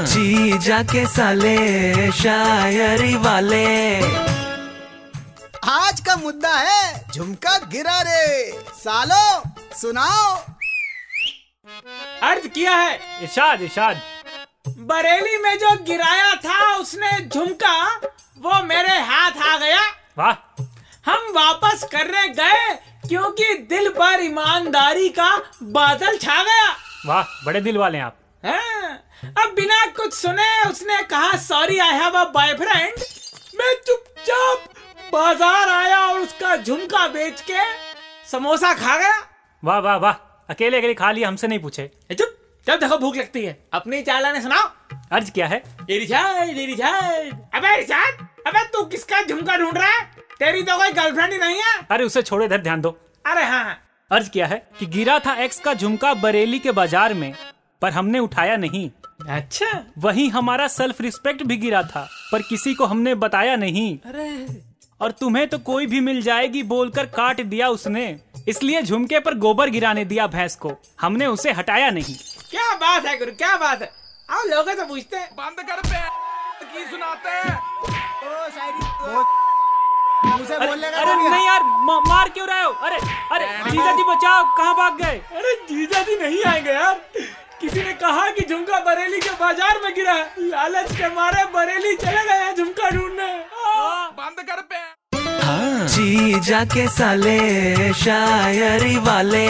जी जाके साले शायरी वाले। आज का मुद्दा है झुमका गिरा रे सालो सुनाओ। अर्ज़ किया है। इरशाद इरशाद। बरेली में जो गिराया था उसने झुमका वो मेरे हाथ आ गया। वाह। हम वापस करने गए क्योंकि दिल पर ईमानदारी का बादल छा गया। वाह बड़े दिल वाले आप। हाँ, अब बिना कुछ सुने उसने कहा sorry I have a boyfriend मैं चुपचाप बाज़ार आया और उसका झुमका बेच के समोसा खा गया। वाह वाह वाह। अकेले अकेले खा लिया हमसे नहीं पूछे। चुप। जब देखो भूख लगती है। अपनी चाला ने सुनाओ। अर्ज़ क्या है? अबे अबे तू किसका झुमका ढूंढ रहा है? तेरी तो कोई गर्लफ्रेंड ही नहीं है। अरे उसे छोड़ो इधर ध्यान दो। अरे हाँ हाँ। अर्ज़ किया है? कि गिरा था एक्स का झुमका बरेली के बाज़ार में पर हमने उठाया नहीं। अच्छा वही हमारा सेल्फ रिस्पेक्ट भी गिरा था पर किसी को हमने बताया नहीं। अरे। और तुम्हें तो कोई भी मिल जाएगी बोलकर काट दिया उसने। इसलिए झुमके पर गोबर गिराने दिया भैंस को। हमने उसे हटाया नहीं। क्या बात है गुरु क्या बात है? आओ लोग तो पूछते हैं। बंद कर बे की सुनाते हैं? ओ शायरी से अरे, बोलने का अरे नहीं यार मा, मार क्यों रहे हो? अरे अरे जीजा जी बचाओ कहाँ भाग गए? अरे जीजा जी नहीं आएँगे यार किसी ने कहा कि झुमका बरेली के बाज़ार में गिरा। लालच के मारे बरेली चले गए झुमका ढूँढने। बंद कर बे जी जाके साले शायरी वाले।